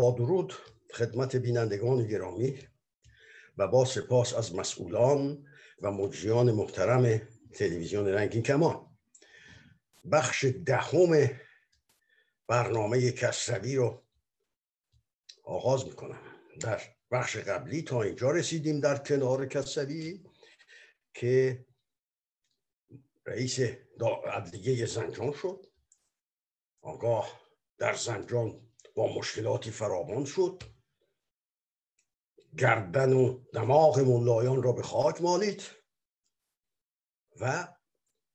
با درود خدمت بینندگان گرامی و با سپاس از مسئولان و مجریان محترم تلویزیون رنگین کمان. بخش دهم برنامه کسروی رو آغاز می‌کنم. در بخش قبلی تا اینجا رسیدیم در کنار کسروی که رئیس عدلیه زنجان شد. آگاه در زنجان با مشکلاتی فراوان شد. گردن و دماغ ملایان را به خاک مالید و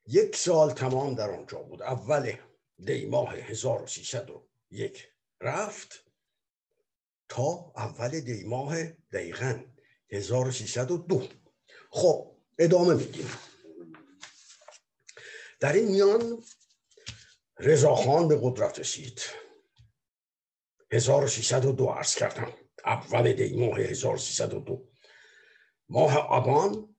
یک سال تمام در آنجا بود. اول دی ماه 1301 رفت تا اول دی ماه دقیقا 1302 خب ادامه میدیم. در این میان رضاخان به قدرت رسید. 1302 عرض کردم. اول دی ماه 1302 ماه آبان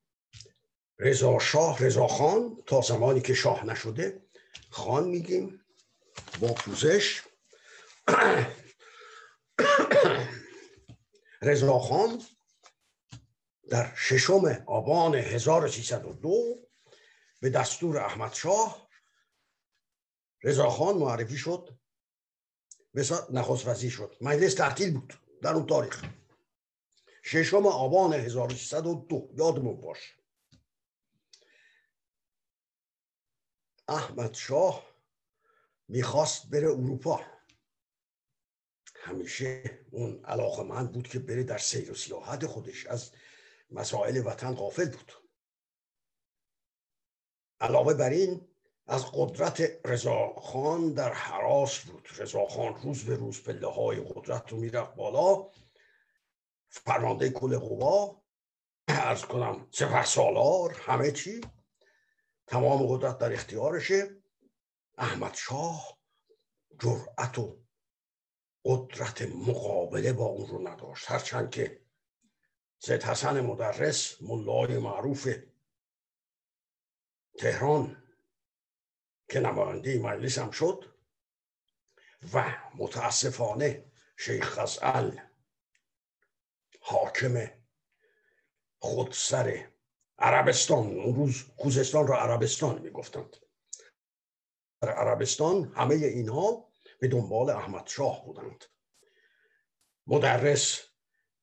رضا شاه رضا خان تا زمانی که شاه نشده خان میگیم با پوزش. رضا خان در ششم آبان 1302 به دستور احمد شاه رضا خان معرفی شد. مثلا نخست وزیر شد. مجلس تعطیل بود در اون تاریخ. ششم آبان 1302 یادمون باش احمد شاه می‌خواست بره اروپا. همیشه اون علاقه من بود که بره در سیر و سیاحت خودش. از مسائل وطن غافل بود. علاوه بر این از قدرت رضاخان در حراس بود. رضاخان روز به روز پله های قدرت رو می‌رفت بالا. فرمانده کل قوا ارز کنم سپه سالار همه چی. تمام قدرت در اختیارشه. احمد شاه جرأت و قدرت مقابله با اون رو نداشت. هرچند که سید حسن مدرس ملای معروف تهران که نماینده مجلس هم شد و متاسفانه شیخ غزال حاکم خودسر عربستان اون روز خوزستان را عربستان می‌گفتند. در عربستان همه اینها به دنبال احمد شاه بودند. مدرس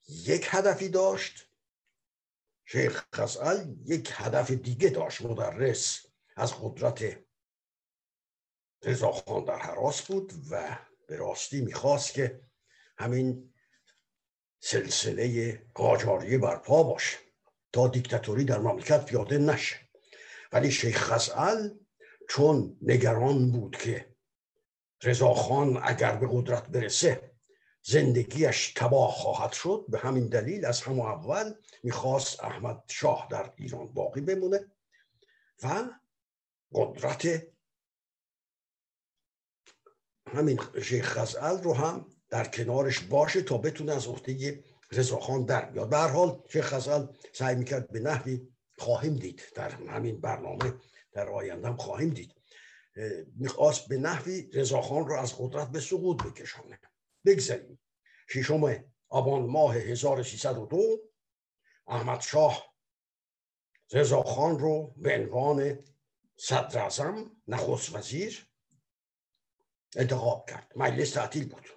یک هدفی داشت شیخ غزال یک هدف دیگه داشت. مدرس از قدرت رضاخان در حراس بود و به راستی می‌خواست که همین سلسله قاجاریه برپا باشه تا دیکتاتوری در مملکت پیاده نشه. ولی شیخ غزال چون نگران بود که رضاخان اگر به قدرت برسه زندگیش تباه خواهد شد به همین دلیل از همون اول می‌خواست احمد شاه در ایران باقی بمونه و قدرت همین شیخ غزال رو هم در کنارش باشه تا بتونه از عهده رضاخان در بیاد. به حال شیخ غزال سعی می‌کرد به نحوی خواهیم دید. در همین برنامه در آینده خواهیم دید. می‌خواست به نحوی رضاخان رو از قدرت به سقوط بکشانه. بگذاریم. ششم آبان ماه 1302 احمد شاه رضاخان رو به عنوان صدر اعظم نخست وزیر انتخاب کرد. مجلس تعطیل بود.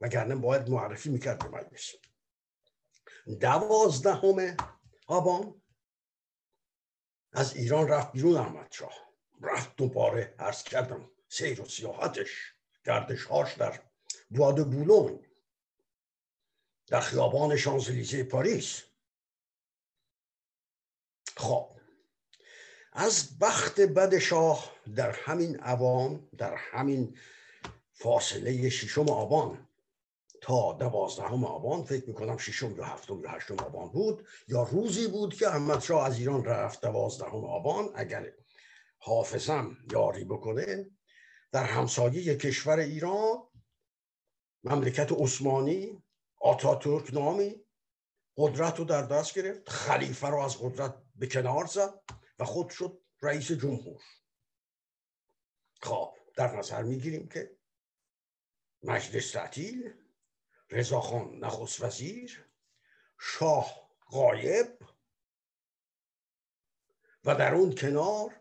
وگرنه باید معرفی می‌کرد به مجلس. دوازدهم آبان از ایران رفت بیرون احمد شاه. رفت دوباره عرض کردم سیر و سیاحتش گردشهاش در بواد بولون در خیابان شانزلیزه پاریس. خب از بخت بد شاه در همین عوام در همین فاصله ششم آبان. تا دوازدهم آبان فکر می‌کنم ششم یا هفتم یا هشتم آبان بود. یا روزی بود که احمد شاه از ایران رفت دوازدهم آبان. اگر حافظم یاری بکنه در همسایه کشور ایران مملکت عثمانی آتاتورک نامی قدرت رو در دست گرفت. خلیفه رو از قدرت به کنار زد. و خود شد رئیس جمهور. خب در نظر می‌گیریم که مجلس تعطیل رضاخان نخست وزیر شاه غایب و در اون کنار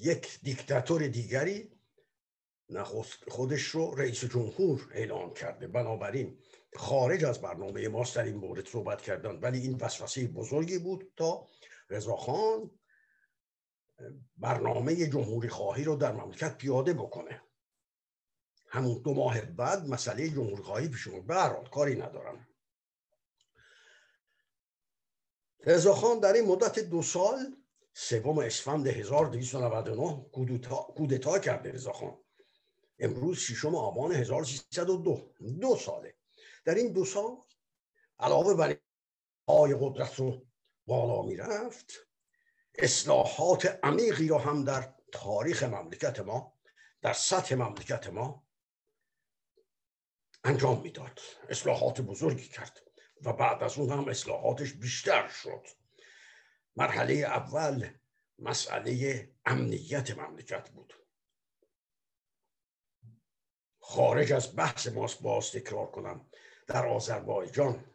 یک دیکتاتور دیگری نخست خودش رو رئیس جمهور اعلام کرده. بنابراین خارج از برنامه ماست در این مورد صحبت کردن. ولی این وسوسه بزرگی بود تا رضاخان برنامه جمهوری خواهی رو در مملکت پیاده بکنه. همون دو ماه بعد مسئله جمهوری خواهی پیش اومد. کاری ندارم. رضاخان در این مدت دو سال سوم اسفند 1299 کودتا کرده رضاخان امروز ششم آبان 1302 دو. ساله. در این دو سال علاوه بر های قدرت رو بالا می‌رفت. اصلاحات عمیقی را هم در تاریخ مملکت ما در سطح مملکت ما انجام می‌داد. اصلاحات بزرگی کرد و بعد از اون هم اصلاحاتش بیشتر شد. مرحله اول مسئله امنیت مملکت بود. خارج از بحث ماست باز تکرار کنم در آذربایجان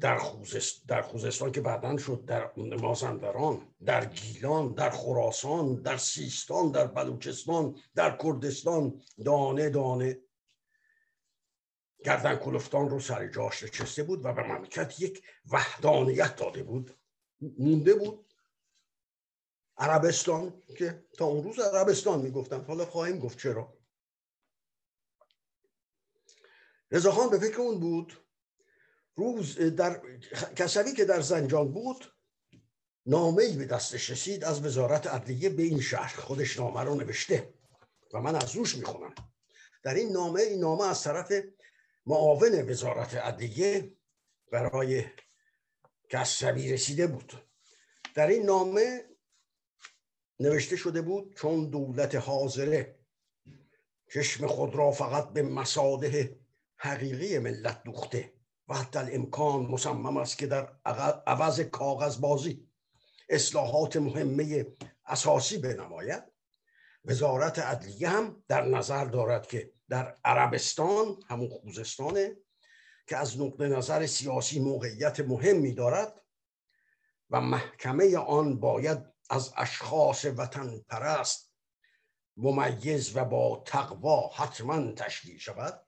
در, خوزست، در خوزستان که بعدا شد در مازندران در گیلان در خراسان در سیستان در بلوچستان در کردستان. دانه دانه. گردن کلفتان رو سر جاش نشسته بود و به مملکت یک وحدانیت داده بود. مونده بود. عربستان که تا اون روز عربستان می‌گفتن. حالا خواهیم گفت چرا. رضاخان به فکر اون بود. روز در کسوی که در زنجان بود نامه ای به دستش رسید از وزارت عدلیه به این شهر خودش نامه رو نوشته و من از روش می‌خونم. در این نامه این نامه از طرف معاون وزارت عدلیه برای کسوی رسیده بود. در این نامه نوشته شده بود چون دولت حاضره چشم خود را فقط به مساده حقیقی ملت دوخته. و حتی الامکان مصمم است که در عوض کاغذ بازی اصلاحات مهمه اساسی بنماید. وزارت عدلیه هم در نظر دارد که در عربستان همون خوزستانه که از نقطه نظر سیاسی موقعیت مهمی دارد و محکمه آن باید از اشخاص وطن پرست ممیز و با تقوا حتما تشکیل شود.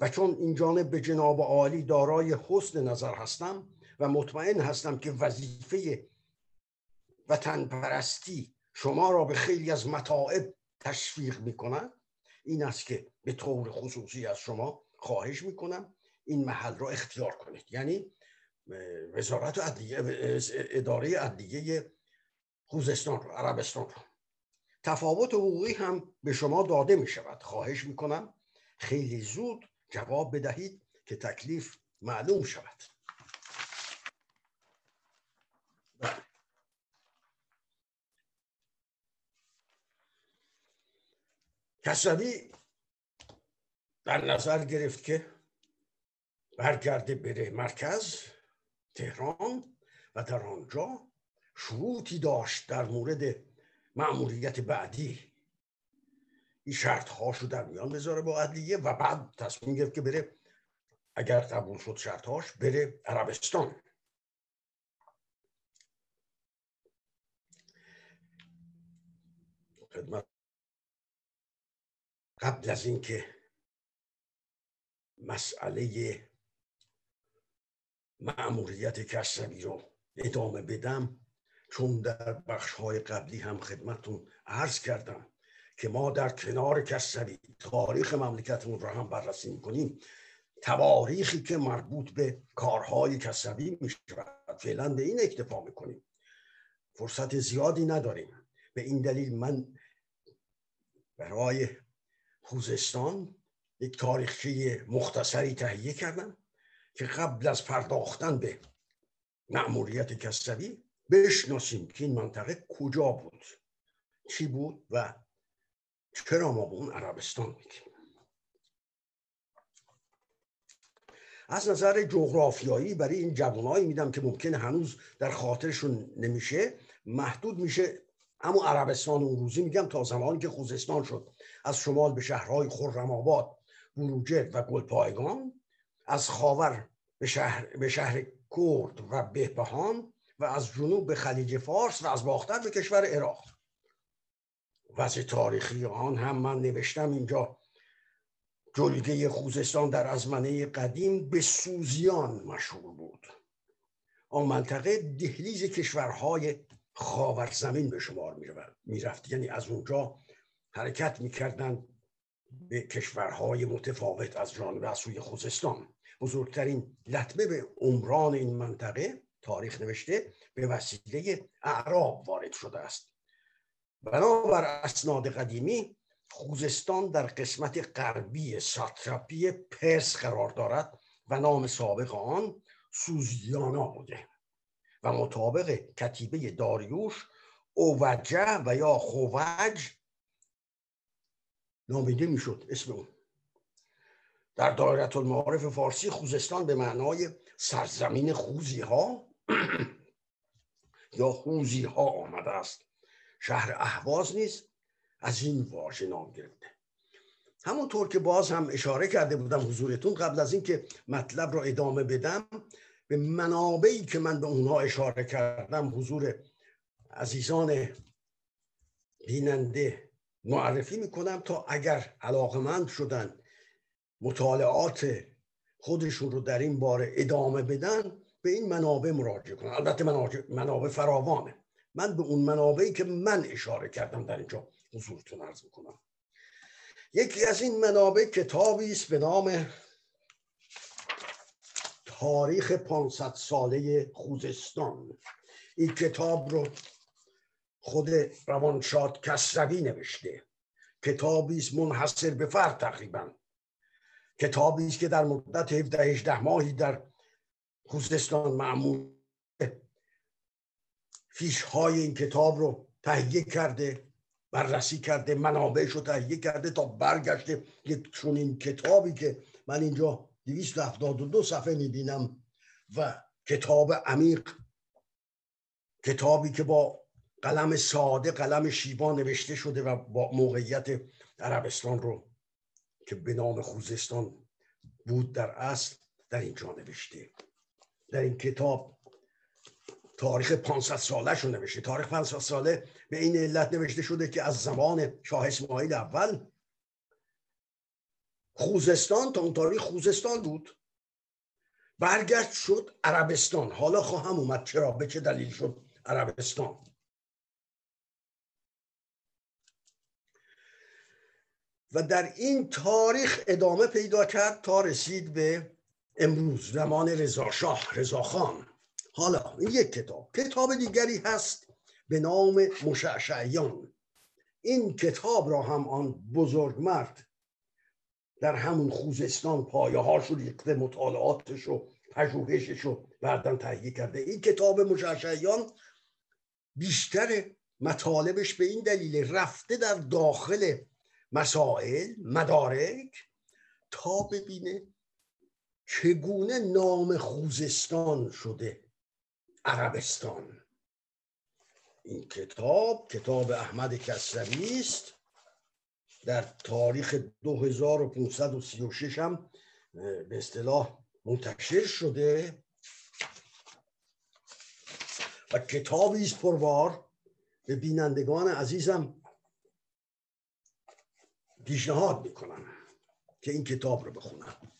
و چون این جانب به جناب عالی دارای حسن نظر هستم و مطمئن هستم که وظیفه وطن پرستی شما را به خیلی از متاعب تشویق می این است که به طور خصوصی از شما خواهش می کنم این محل را اختیار کنید. یعنی وزارت عدلیه اداره عدلیه خوزستان رو عربستان رو تفاوت حقوقی هم به شما داده می شود خواهش می کنم خیلی زود جواب بدهید که تکلیف معلوم شود. کسوی در نظر گرفت که برگرده بره مرکز تهران و در آنجا شروطی داشت در مورد معمولیت بعدی این شرط هاشو در میان بذاره با عدلیه و بعد تصمیم گرفت که بره اگر قبول شد شرط هاش بره عربستان. خدمت قبل از اینکه مسئله معمولیت کسبی رو ادامه بدم چون در بخش های قبلی هم خدمتون عرض کردم که ما در کنار کسری تاریخ مملکتمون را هم بررسی می‌کنیم تواریخی که مربوط به کارهای کسبی می فعلا به این اکتفا می‌کنیم. فرصت زیادی نداریم. به این دلیل من برای خوزستان یک تاریخچه مختصری تهیه کردم که قبل از پرداختن به معمولیت کسبی بشناسیم که این منطقه کجا بود چی بود و چرا ما به اون عربستان میگیم؟ از نظر جغرافیایی برای این جوانایی میدم که ممکنه هنوز در خاطرشون نمیشه محدود میشه. اما عربستان اون روزی میگم تا زمانی که خوزستان شد. از شمال به شهرهای خرم آباد بروجرد و گلپایگان از خاور به شهر, به شهر کرد و بهبهان و از جنوب به خلیج فارس و از باختر به کشور عراق. وضع تاریخی آن هم من نوشتم اینجا. جلگه خوزستان در ازمنه قدیم به سوزیان مشهور بود. آن منطقه دهلیز کشورهای خاور زمین به شمار می رفت. یعنی از اونجا حرکت می‌کردند به کشورهای متفاوت از جانب سوی خوزستان. بزرگترین لطمه به عمران این منطقه تاریخ نوشته به وسیله اعراب وارد شده است. بنابر اسناد قدیمی خوزستان در قسمت غربی ساتراپی پرس قرار دارد و نام سابق آن سوزیانا بوده و مطابق کتیبه داریوش اوجه و یا خوج نامیده می‌شد اسم اون در دایره المعارف فارسی خوزستان به معنای سرزمین خوزی ها یا خوزی ها آمده است. شهر اهواز نیز از این واژه نام گرفته. همونطور که باز هم اشاره کرده بودم حضورتون قبل از اینکه مطلب را ادامه بدم به منابعی که من به اونها اشاره کردم حضور عزیزان بیننده معرفی می‌کنم تا اگر علاقمند شدن مطالعات خودشون رو در این باره ادامه بدن به این منابع مراجعه کنن. البته منابع فراوانه. من به اون منابعی که من اشاره کردم در اینجا حضورتون عرض می‌کنم. یکی از این منابع کتابی است به نام تاریخ 500 ساله خوزستان. این کتاب رو خود روانشاد کسروی نوشته. کتابی است منحصر به فرد تقریبا. کتابی است که در مدت 17 18 ماهی در خوزستان معمول فیش های این کتاب رو تهیه کرده بررسی کرده منابعش رو تهیه کرده تا برگشته. یک چنین کتابی که من اینجا 272 صفحه می‌بینم و کتاب عمیق. کتابی که با قلم ساده قلم شیبا نوشته شده و با موقعیت عربستان رو که به نام خوزستان بود در اصل در اینجا نوشته. در این کتاب تاریخ 500 ساله شو نوشته. تاریخ 500 ساله به این علت نوشته شده که از زمان شاه اسماعیل اول خوزستان تا اون تاریخ خوزستان بود. برگشت شد عربستان. حالا خواهم اومد. چرا؟ به چه دلیل شد عربستان؟ و در این تاریخ ادامه پیدا کرد تا رسید به امروز زمان رضاشاه رضاخان حالا این یک کتاب کتاب دیگری هست به نام مشعشعیان. این کتاب را هم آن بزرگمرد در همون خوزستان پایه هاش رو ریخته مطالعاتش و پژوهشش رو بعدا تهیه کرده. این کتاب مشعشعیان بیشتر مطالبش به این دلیل رفته در داخل مسائل مدارک تا ببینه چگونه نام خوزستان شده. عربستان. این کتاب کتاب احمد کسروی است. در تاریخ 2536 هم به اصطلاح منتشر شده. و کتابی است پروار. به بینندگان عزیزم پیشنهاد می‌کنم که این کتاب رو بخونم.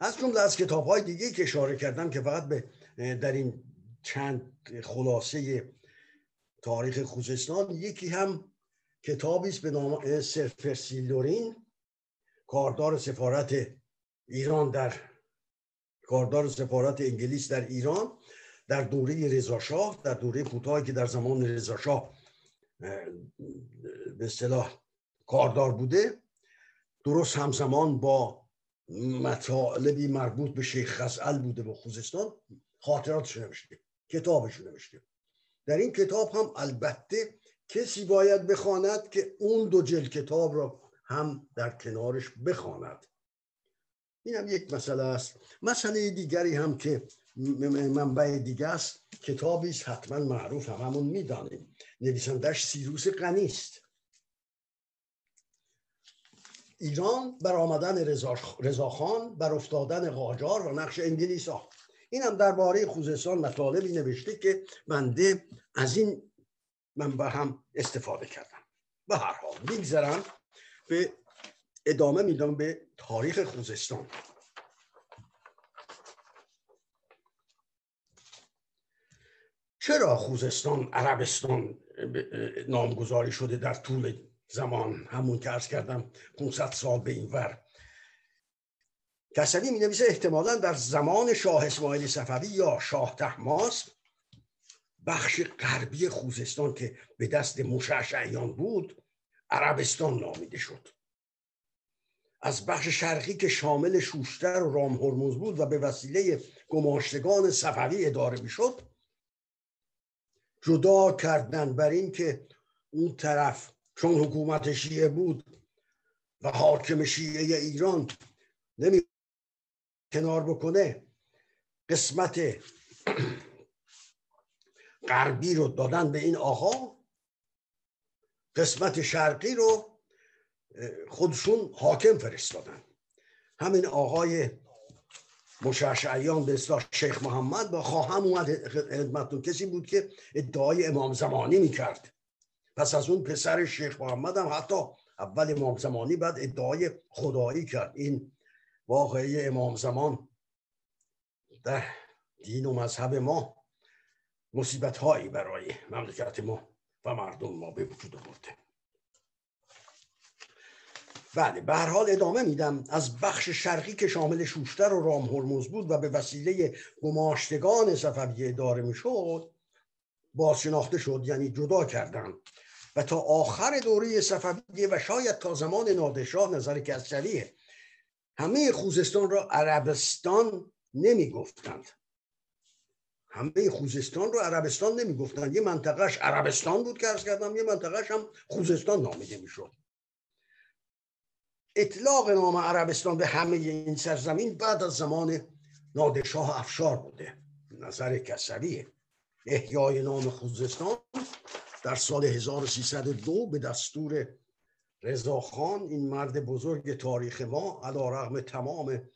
از جمله از کتاب های دیگه که اشاره کردم که فقط به در این چند خلاصه تاریخ خوزستان یکی هم کتابی است به نام سرفرسیلورین کاردار سفارت ایران در کاردار سفارت انگلیس در ایران در دوره رضاشاه در دوره کوتاهی که در زمان رضاشاه به اصطلاح کاردار بوده. درست همزمان با مطالبی مربوط به شیخ خزعل بوده با خوزستان. خاطراتش نوشته کتابش نوشته. در این کتاب هم البته کسی باید بخواند که اون دو جل کتاب را هم در کنارش بخواند. این هم یک مسئله است. مسئله دیگری هم که منبع دیگه است کتابی است حتما معروف هم همون می‌دانیم. نویسندش سیروس غنی است. ایران بر آمدن رضاخان بر افتادن قاجار و نقش انگلیس ها این هم درباره خوزستان مطالبی نوشته که بنده از این منبع هم استفاده کردم. به هر حال میگذرم به ادامه میدم به تاریخ خوزستان. چرا خوزستان عربستان نامگذاری شده در طول زمان؟ همون که ارز کردم 500 سال به این ور. کسلی می نویسه احتمالا در زمان شاه اسماعیل صفوی یا شاه تحماس بخش غربی خوزستان که به دست مشعشعیان بود عربستان نامیده شد. از بخش شرقی که شامل شوشتر و رام هرموز بود و به وسیله گماشتگان صفوی اداره می‌شد جدا کردن بر این که اون طرف چون حکومت شیعه بود و حاکم شیعه ایران نمی کنار بکنه قسمت غربی رو دادن به این آقا قسمت شرقی رو خودشون حاکم فرستادن. همین آقای مشعشعیان به اصلاح شیخ محمد با خواهم اومد خدمتتون. کسی بود که ادعای امام زمانی می‌کرد. پس از اون پسر شیخ محمد هم حتی اول امام زمانی بعد ادعای خدایی کرد. این واقعی امام زمان. در دین و مذهب ما مصیبت هایی برای مملکت ما و مردم ما به وجود آورده. بله به هر حال ادامه میدم. از بخش شرقی که شامل شوشتر و رام هرمز بود و به وسیله گماشتگان صفویه اداره می‌شد بازشناخته شد یعنی جدا کردن و تا آخر دوره صفویه و شاید تا زمان نادرشاه نظر کسریه همه خوزستان را عربستان نمی گفتند همه خوزستان رو عربستان نمی گفتند یه منطقهش عربستان بود که ارز کردم یه منطقهش هم خوزستان نامیده می شد اطلاق نام عربستان به همه این سرزمین بعد از زمان نادرشاه افشار بوده. نظر کسریه احیای نام خوزستان در سال 1302 به دستور رضاخان این مرد بزرگ تاریخ ما علا رغم تمام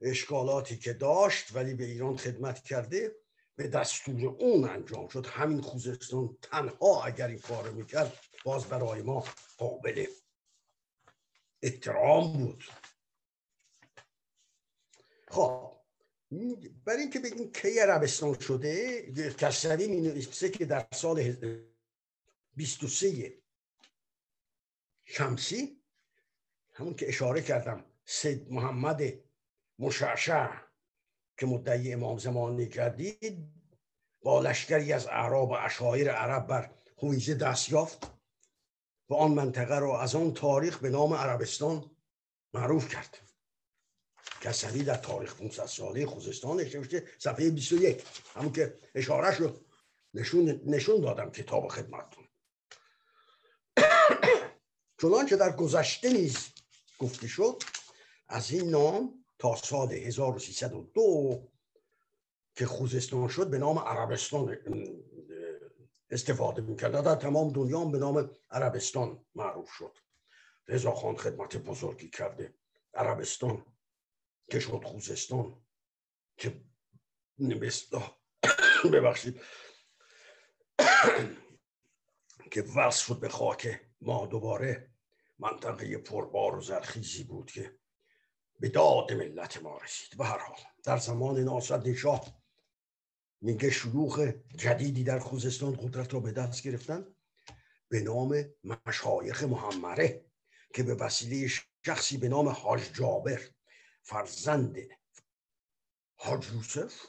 اشکالاتی که داشت ولی به ایران خدمت کرده به دستور اون انجام شد. همین خوزستان تنها اگر این کار می‌کرد باز برای ما قابل احترام بود. خب برای اینکه بگیم کی عربستان شده کسری می نویسه که در سال 23 شمسی همون که اشاره کردم سید محمد مشعشع که مدعی امام زمانی کردید با لشکری از اعراب و اشایر عرب بر هویزه دست یافت و آن منطقه را از آن تاریخ به نام عربستان معروف کرد. کسری در تاریخ 500 ساله خوزستان نوشته صفحه 21 همون که اشارش رو نشون, نشون دادم کتاب خدمتتون. چنانچه در گذشته نیز گفته شد از این نام تا سال 1302 که خوزستان شد به نام عربستان استفاده می‌کرد در تمام دنیا به نام عربستان معروف شد. رضا خان خدمت بزرگی کرده. عربستان که شد خوزستان که ببخشید. که وصل شد به خاک ما دوباره منطقه پربار و زرخیزی بود که به داد ملت ما رسید. به هر حال در زمان ناصر شاه میگه شلوخ جدیدی در خوزستان قدرت را به دست گرفتن به نام مشایخ محمره که به وسیله شخصی به نام حاج جابر فرزند حاج یوسف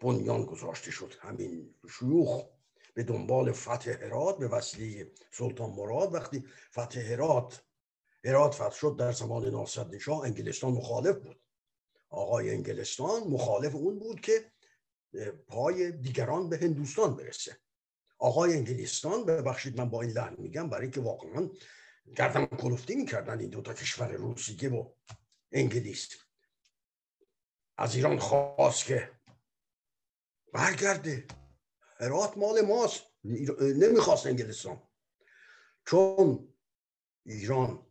بنیان گذاشته شد. همین شیوخ به دنبال فتح هرات به وسیله سلطان مراد. وقتی فتح هرات هرات فتح شد در زمان ناصر شاه انگلستان مخالف بود. آقای انگلستان مخالف اون بود که پای دیگران به هندوستان برسه. آقای انگلستان ببخشید من با این لحن میگم برای که واقعا گردن کلفتی می‌کردن این دوتا کشور روسیه و انگلیس. از ایران خواست که برگرده. هرات مال ماست. نمی‌خواست انگلستان. چون ایران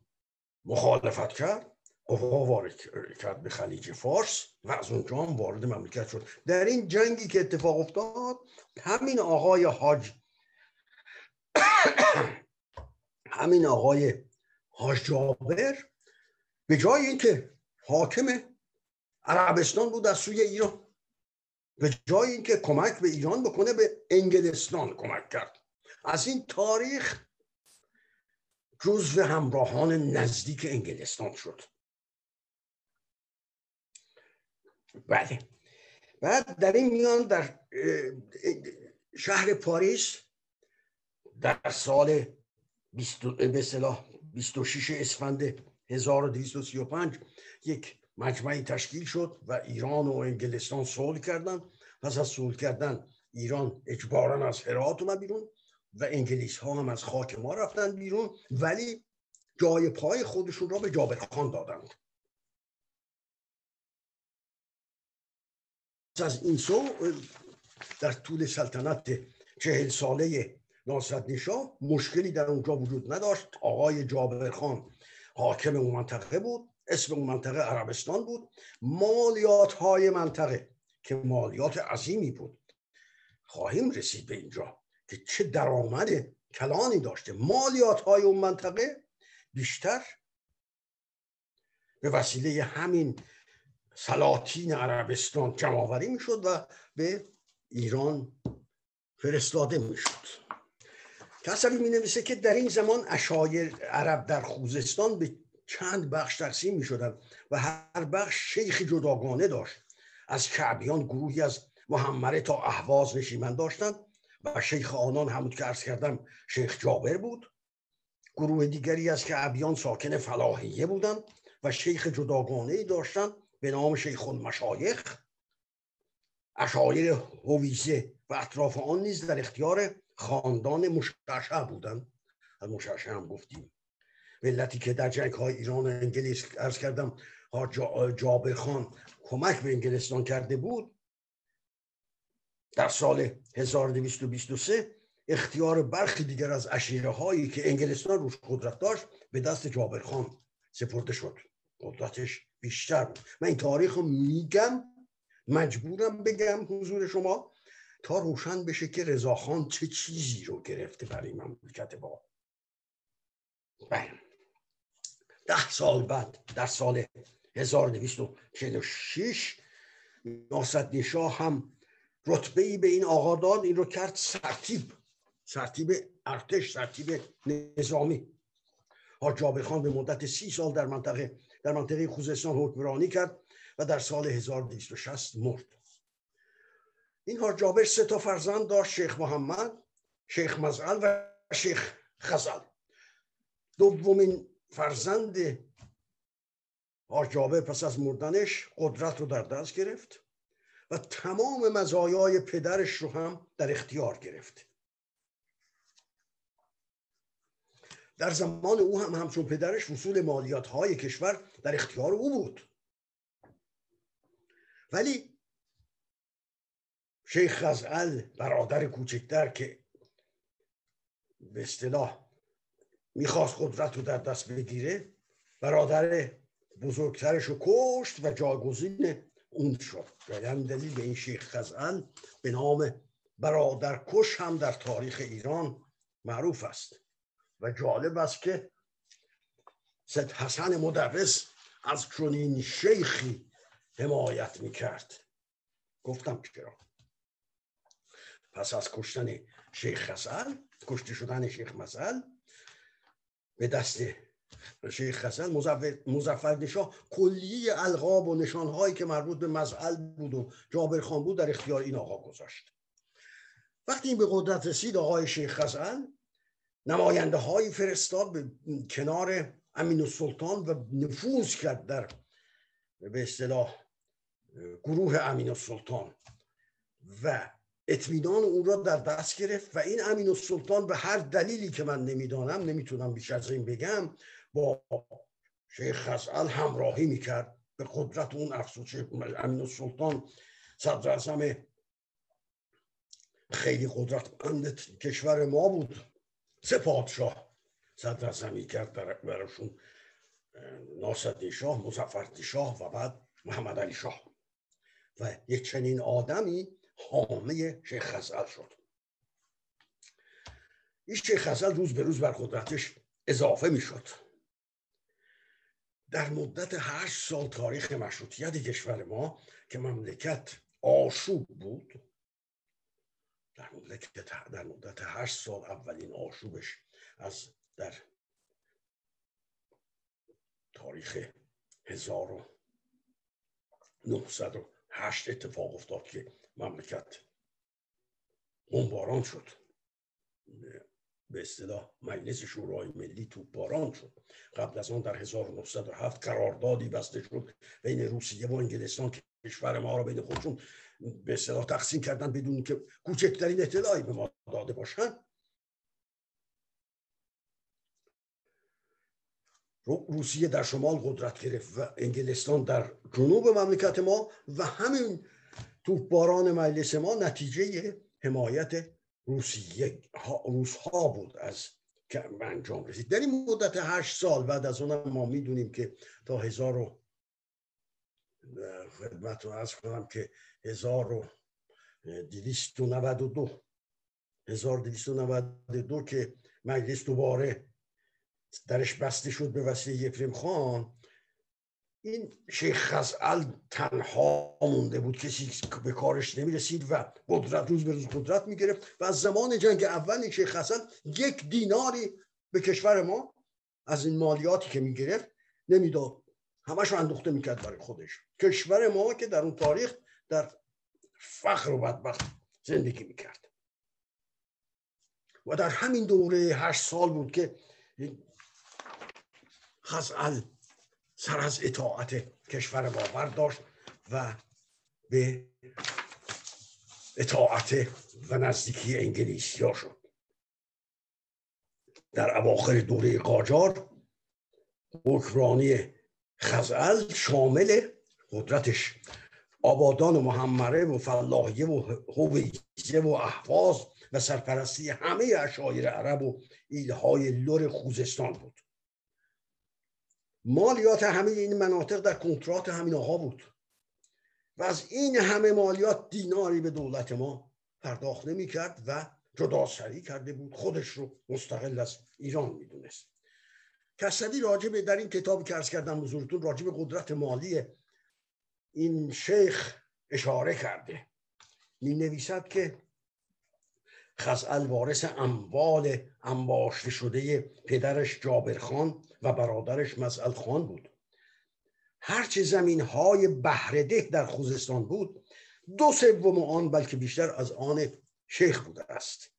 مخالفت کرد قوا وارد کرد به خلیج فارس و از اونجا هم وارد مملکت شد. در این جنگی که اتفاق افتاد همین آقای حاج همین آقای حاج جابر به جای اینکه حاکم عربستان بود از سوی ایران. به جای اینکه کمک به ایران بکنه به انگلستان کمک کرد. از این تاریخ جزو همراهان نزدیک انگلستان شد. بله. بعد در این میان در شهر پاریس در سال به صلاح 26 اسفند 1235 یک مجمعی تشکیل شد و ایران و انگلستان صلح کردن. پس از صلح کردن ایران اجبارا از هرات اومد بیرون و انگلیس ها هم از خاک ما رفتن بیرون ولی جای پای خودشون را به جابر خان دادند. از این سو در طول سلطنت چهل ساله ناصرالدین شاه مشکلی در اونجا وجود نداشت. آقای جابر خان حاکم اون منطقه بود. اسم اون منطقه عربستان بود. مالیات های منطقه که مالیات عظیمی بود. خواهیم رسید به اینجا که چه درآمد کلانی داشته. مالیات های اون منطقه بیشتر به وسیله همین سلاطین عربستان جمعآوری می‌شد و به ایران فرستاده می‌شد. کسبی می نویسه که در این زمان اشایر عرب در خوزستان به چند بخش تقسیم می شدن و هر بخش شیخ جداگانه داشت. از کعبیان گروهی از محمره تا احواز نشیمن داشتند و شیخ آنان همون که ارز کردم شیخ جابر بود. گروه دیگری از کعبیان ساکن فلاحیه بودند و شیخ جداگانه داشتند به نام شیخ المشایخ. اشایر هویزه و اطراف آن نیز در اختیار خاندان مشعشع بودن از مشعشع هم گفتیم. ملتی که در جنگ های ایران و انگلیس ارز کردم جابر خان کمک به انگلستان کرده بود در سال 1223 اختیار برخی دیگر از اشیره هایی که انگلستان روش قدرت داشت به دست جابر خان سپرده شد. قدرتش بیشتر بود. من این تاریخ رو میگم مجبورم بگم حضور شما تا روشن بشه که رضاخان چه چیزی رو گرفته برای مملکت با بله. ده سال بعد در سال 1246 ناصد شاه هم رتبه ای به این آقا داد این رو کرد سرتیب سرتیب ارتش سرتیب نظامی. حاج خان به مدت سی سال در منطقه در منطقه خوزستان حکمرانی کرد و در سال 1260 مرد. این حاج سه تا فرزند داشت شیخ محمد شیخ مزعل و شیخ خزل. دومین فرزند جابر پس از مردنش قدرت رو در دست گرفت و تمام مزایای پدرش رو هم در اختیار گرفت. در زمان او هم همچون پدرش وصول مالیات های کشور در اختیار او بود. ولی شیخ خزعل برادر کوچکتر که به اصطلاح می‌خواست قدرت رو در دست بگیره. برادر بزرگترش رو کشت و جاگزین اون شد. یعنی دلیل به این شیخ خزعل به نام برادرکش هم در تاریخ ایران معروف است. و جالب است که سید حسن مدرس از چنین شیخی حمایت می‌کرد. گفتم چرا؟ پس از کشتن شیخ خزل کشته شدن شیخ مزل به دست شیخ خزل مزفر نشاه کلیه القاب و نشانهایی که مربوط به مزعل بود و جابر خان بود در اختیار این آقا گذاشت. وقتی این به قدرت رسید آقای شیخ خزل نماینده های فرستاد به کنار امین السلطان و نفوذ کرد در به اصطلاح گروه امین السلطان. و اطمینان او را در دست گرفت و این امین السلطان به هر دلیلی که من نمی‌دانم نمی‌تونم بیش از این بگم با شیخ خزعل همراهی می‌کرد. به قدرت اون افسوس امین السلطان صدر خیلی قدرتمند کشور ما بود. سه پادشاه صدر کرد براشون ناصرالدین شاه مظفرالدین شاه و بعد محمد علی شاه. و یک چنین آدمی حامه شیخ خزل شد. این شیخ خزل روز به روز بر قدرتش اضافه می شد در مدت هشت سال تاریخ مشروطیت کشور ما که مملکت آشوب بود در مدت در مدت هشت سال اولین آشوبش از در تاریخ 1908 اتفاق افتاد که مملکت. بمباران شد. به اصطلاح مجلس شورای ملی باران شد. قبل از آن در 1907 قراردادی بسته شد بین روسیه و انگلستان که کشور ما را بین خودشون به اصطلاح تقسیم کردن بدون که کوچکترین اطلاعی به ما داده باشند روسیه در شمال قدرت گرفت و انگلستان در جنوب مملکت ما و همین توپباران مجلس ما نتیجه حمایت روسیه روس ها بود از که انجام رسید. در این مدت هشت سال بعد از اون ما می‌دونیم که تا هزار و خدمت رو از کنم که هزار و دیویست و نود و دو. هزار دیویست و نود دو که مجلس دوباره درش بسته شد به وسیله یفریم خان این شیخ خزعل تنها مونده بود. کسی به کارش نمی رسید و قدرت روز به روز قدرت می گرفت و از زمان جنگ اول این شیخ خزعل یک دیناری به کشور ما از این مالیاتی که می گرفت نمی‌داد. همش اندوخته می‌کرد برای خودش. کشور ما که در اون تاریخ در فخر و بدبخت زندگی می‌کرد. و در همین دوره هشت سال بود که خزعل سر از اطاعت کشور ما برداشت و به اطاعت و نزدیکی انگلیسی ها شد. در اواخر دوره قاجار حکرانی خزعل شامل قدرتش آبادان و محمره و فلاحیه و هویزه و احواز و سرپرستی همه اشایر عرب و ایلهای لور خوزستان بود. مالیات همه این مناطق در کنترات همین آقا بود. و از این همه مالیات دیناری به دولت ما پرداخت نمی کرد و جداسری کرده بود. خودش رو مستقل از ایران می‌دونست. کسدی راجب در این کتاب که ارز کردم حضورتون راجب قدرت مالی این شیخ اشاره کرده. می نویسد که خزعل وارث اموال انباشته شده پدرش جابر خان و برادرش مسئل خان بود. هرچه زمین های بهرده در خوزستان بود دو سوم آن بلکه بیشتر از آن شیخ بوده است.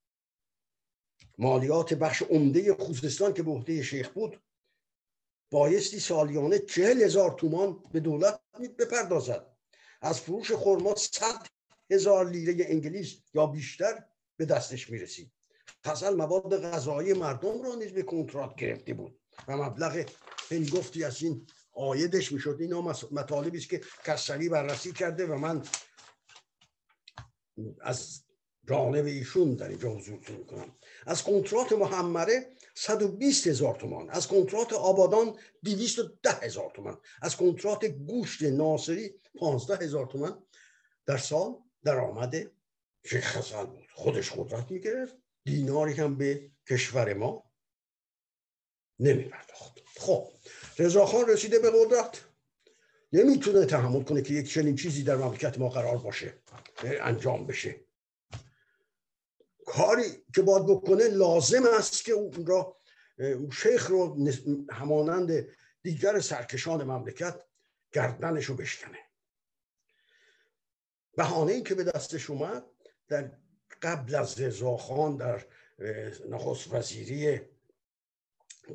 مالیات بخش عمده خوزستان که به عهده شیخ بود بایستی سالیانه چهل هزار تومان به دولت بپردازد. از فروش خرما صد هزار لیره انگلیس یا بیشتر به دستش می‌رسید خزل مواد غذایی مردم را نیز به کنترات گرفته بود. و مبلغ گفتی از این آیدش می‌شد. اینا مطالبی است که کسری بررسی کرده و من از جانب ایشون در اینجا حضور می‌کنم از کنترات محمره 120 هزار تومان از کنترات آبادان 210 هزار تومان از کنترات گوشت ناصری 15 هزار تومان در سال درآمد شیخ خزل بود. خودش قدرت می‌گرفت. دیناری هم به کشور ما نمی پرداخت خب رضاخان رسیده به قدرت. نمی‌تونه تحمل کنه که یک چنین چیزی در مملکت ما قرار باشه انجام بشه. کاری که باید بکنه لازم است که اون را شیخ رو همانند دیگر سرکشان مملکت گردنش رو بشکنه. بهانه ای که به دستش اومد در قبل از رضاخان در نخست وزیری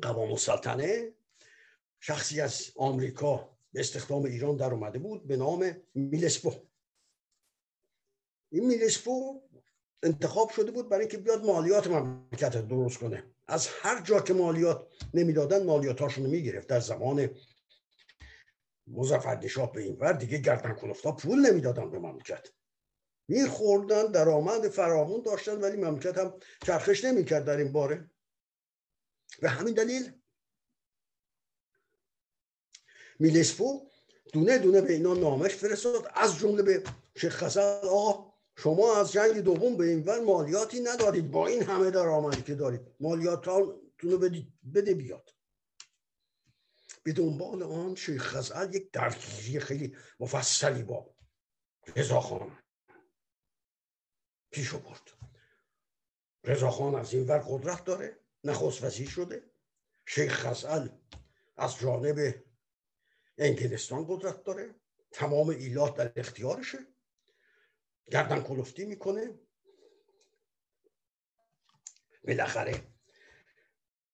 قوام السلطنه شخصی از آمریکا به استخدام ایران در اومده بود به نام میلسپو. این میلسپو انتخاب شده بود برای اینکه بیاد مالیات مملکت درست کنه. از هر جا که مالیات نمی‌دادن مالیاتاشون رو می‌گرفت. در زمان مظفر به این ور دیگه گردن کنفتا پول نمی‌دادن به مملکت. میخوردن درآمد فراوون داشتن ولی مملکت هم چرخش نمی‌کرد در این باره. به همین دلیل میلسپو دونه دونه به اینا نامش فرستاد از جمله به شیخ خزل آقا شما از جنگ دوم به این ور مالیاتی ندارید با این همه درآمدی که دارید. مالیاتتون رو بده بیاد. به دنبال آن شیخ خزعل یک درگیری خیلی مفصلی با رضاخان. پیش برد. رضاخان از این ور قدرت داره نخست وزیر شده. شیخ خزعل از جانب انگلستان قدرت داره. تمام ایلات در اختیارشه. گردن کلفتی می‌کنه. بالاخره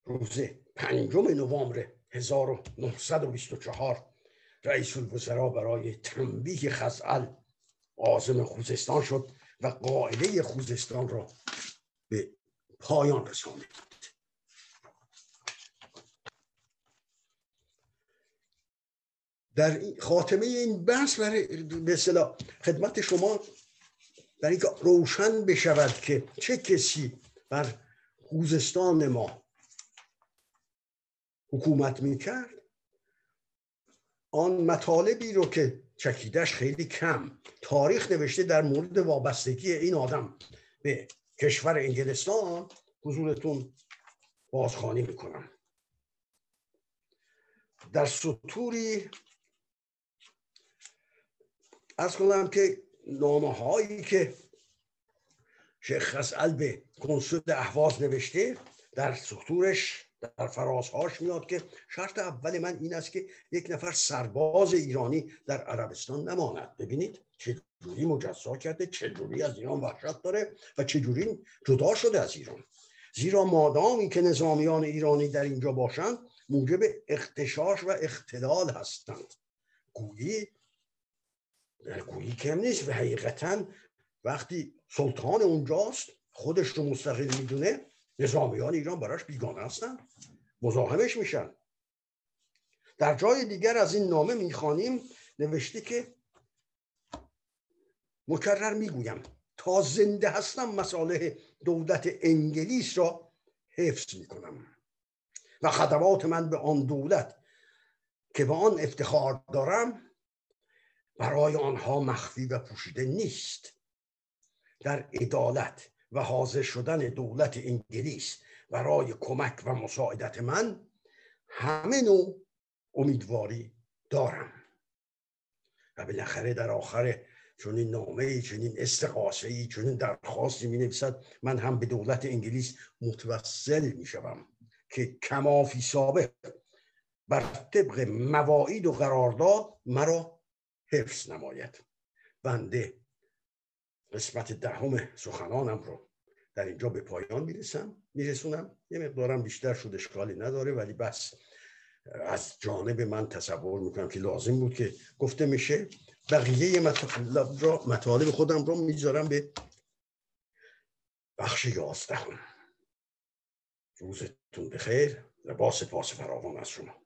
روز پنجم نوامبر 1924 رئیس الوزراء برای تنبیه خزعل آزم خوزستان شد. و قاعده خوزستان را به پایان رسانید. در خاتمه این بحث برای به خدمت شما برای اینکه روشن بشود که چه کسی بر خوزستان ما حکومت می‌کرد آن مطالبی رو که چکیدش خیلی کم. تاریخ نوشته در مورد وابستگی این آدم به کشور انگلستان حضورتون بازخوانی می‌کنم. در سطوری از کنم که نامه هایی که شیخ خسال به کنسول احواز نوشته در سطورش در فرازهاش میاد که شرط اول من این است که یک نفر سرباز ایرانی در عربستان نماند. ببینید چجوری مجزا کرده چجوری از ایران وحشت داره و چجوری جدا شده از ایران. زیرا مادامی که نظامیان ایرانی در اینجا باشند موجب اختشاش و اختلال هستند. گویی گویی کم نیست و حقیقتا وقتی سلطان اونجاست خودش رو مستقل می‌دونه نظامیان ایران براش بیگانه هستن. مزاحمش میشن. در جای دیگر از این نامه می‌خوانیم نوشته که مکرر می‌گویم تا زنده هستم مصالح دولت انگلیس را حفظ می‌کنم. و خدمات من به آن دولت که به آن افتخار دارم برای آنها مخفی و پوشیده نیست. در عدالت و حاضر شدن دولت انگلیس برای کمک و مساعدت من همه نوع امیدواری دارم. و بالاخره در آخر این نامه ای چنین استقاسه ای چنین درخواستی می نویسد من هم به دولت انگلیس متوسل می شوم که کمافی سابق بر طبق مواعید و قرارداد مرا حفظ نماید. بنده قسمت دهم سخنانم رو در اینجا به پایان می‌رسم. میرسونم. یه مقدارم بیشتر شد اشکالی نداره ولی بس. از جانب من تصور می‌کنم که لازم بود که گفته میشه. بقیه مطالب, را مطالب خودم رو می‌ذارم به بخش یازدهم. روزتون بخیر. و با سپاس فراوان از شما.